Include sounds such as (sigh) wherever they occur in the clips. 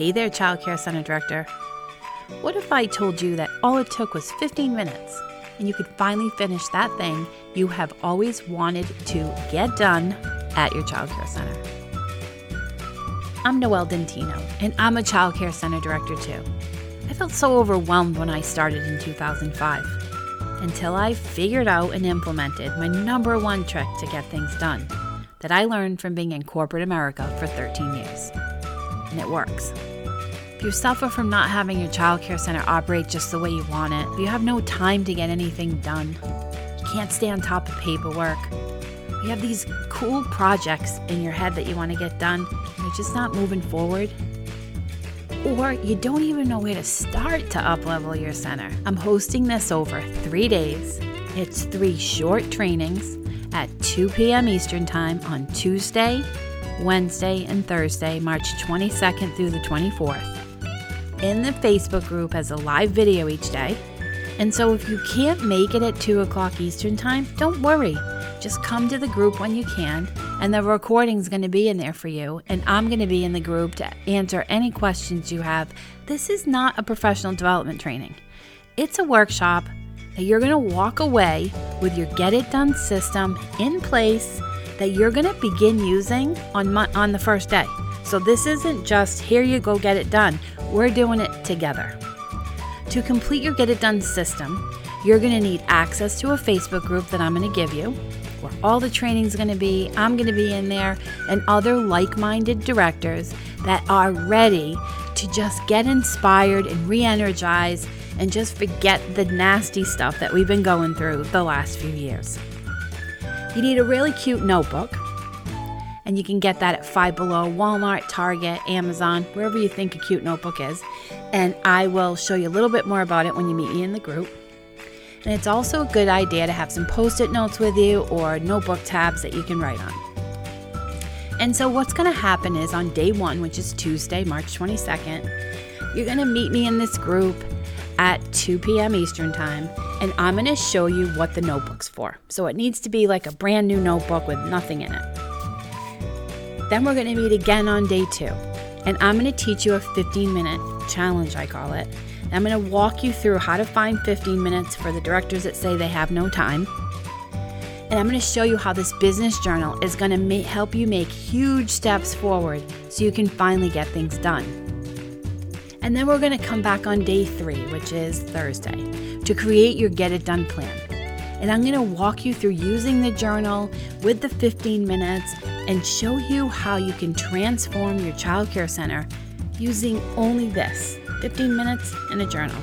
Hey there, Child Care Center Director. What if I told you that all it took was 15 minutes and you could finally finish that thing you have always wanted to get done at your Child Care Center? I'm Noelle Dentino, and I'm a Child Care Center Director too. I felt so overwhelmed when I started in 2005 until I figured out and implemented my number one trick to get things done that I learned from being in corporate America for 13 years. And it works. If you suffer from not having your child care center operate just the way you want it, you have no time to get anything done, you can't stay on top of paperwork, you have these cool projects in your head that you want to get done, and you're just not moving forward, or you don't even know where to start to uplevel your center. I'm hosting this over three days. It's three short trainings at 2 p.m. Eastern Time on Tuesday, Wednesday, and Thursday, March 22nd through the 24th. In the Facebook group as a live video each day. And so if you can't make it at 2 o'clock Eastern Time, don't worry. Just come to the group when you can, and the recording's going to be in there for you. And I'm going to be in the group to answer any questions you have. This is not a professional development training, it's a workshop that you're going to walk away with your Get It Done system in place that you're going to begin using on, on the first day. So this isn't just here you go, get it done. We're doing it together. To complete your Get It Done system, you're going to need access to a Facebook group that I'm going to give you, where all the training's going to be. I'm going to be in there, and other like minded directors that are ready to just get inspired and re energize and just forget the nasty stuff that we've been going through the last few years. You need a really cute notebook, and you can get that at Five Below, Walmart, Target, Amazon, wherever you think a cute notebook is. And I will show you a little bit more about it when you meet me in the group. And it's also a good idea to have some post it notes with you or notebook tabs that you can write on. And so, what's going to happen is on day one, which is Tuesday, March 22nd, you're going to meet me in this group at 2 p.m. Eastern Time, and I'm going to show you what the notebook's for. So it needs to be like a brand new notebook with nothing in it. Then we're going to meet again on day two, and I'm going to teach you a 15 minute challenge, I call it. I'm going to walk you through how to find 15 minutes for the directors that say they have no time. And I'm going to show you how this business journal is going to ma- help you make huge steps forward so you can finally get things done. And then we're going to come back on day three, which is Thursday, to create your Get It Done plan. And I'm going to walk you through using the journal with the 15 minutes and show you how you can transform your child care center using only this 15 minutes in a journal.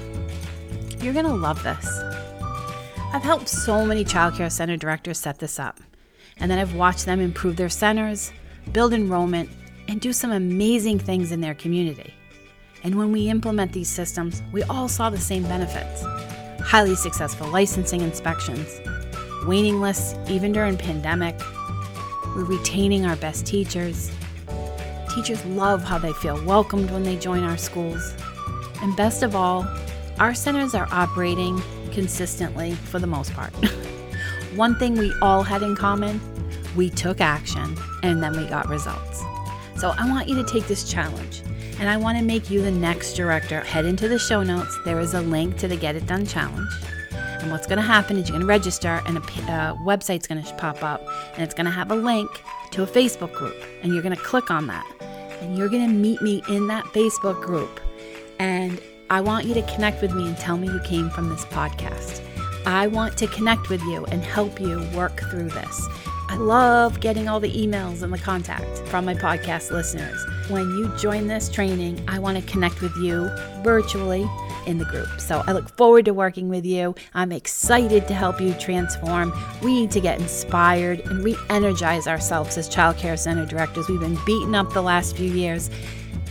You're going to love this. I've helped so many child care center directors set this up, and then I've watched them improve their centers, build enrollment, and do some amazing things in their community. And when we implement these systems, we all saw the same benefits highly successful licensing inspections, waiting lists even during pandemic. We're retaining our best teachers. Teachers love how they feel welcomed when they join our schools. And best of all, our centers are operating consistently for the most part. (laughs) One thing we all had in common we took action and then we got results. So I want you to take this challenge and I want to make you the next director. Head into the show notes. There is a link to the Get It Done Challenge. And what's going to happen is you're going to register, and a uh, website's going to pop up, and it's going to have a link to a Facebook group. And you're going to click on that. And you're going to meet me in that Facebook group. And I want you to connect with me and tell me you came from this podcast. I want to connect with you and help you work through this. I love getting all the emails and the contact from my podcast listeners. When you join this training, I want to connect with you virtually in the group. So I look forward to working with you. I'm excited to help you transform. We need to get inspired and re energize ourselves as child care center directors. We've been beaten up the last few years.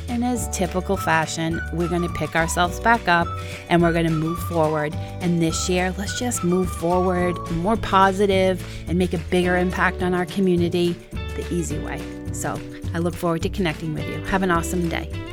And as typical fashion, we're going to pick ourselves back up and we're going to move forward. And this year, let's just move forward, more positive, and make a bigger impact on our community the easy way. So I look forward to connecting with you. Have an awesome day.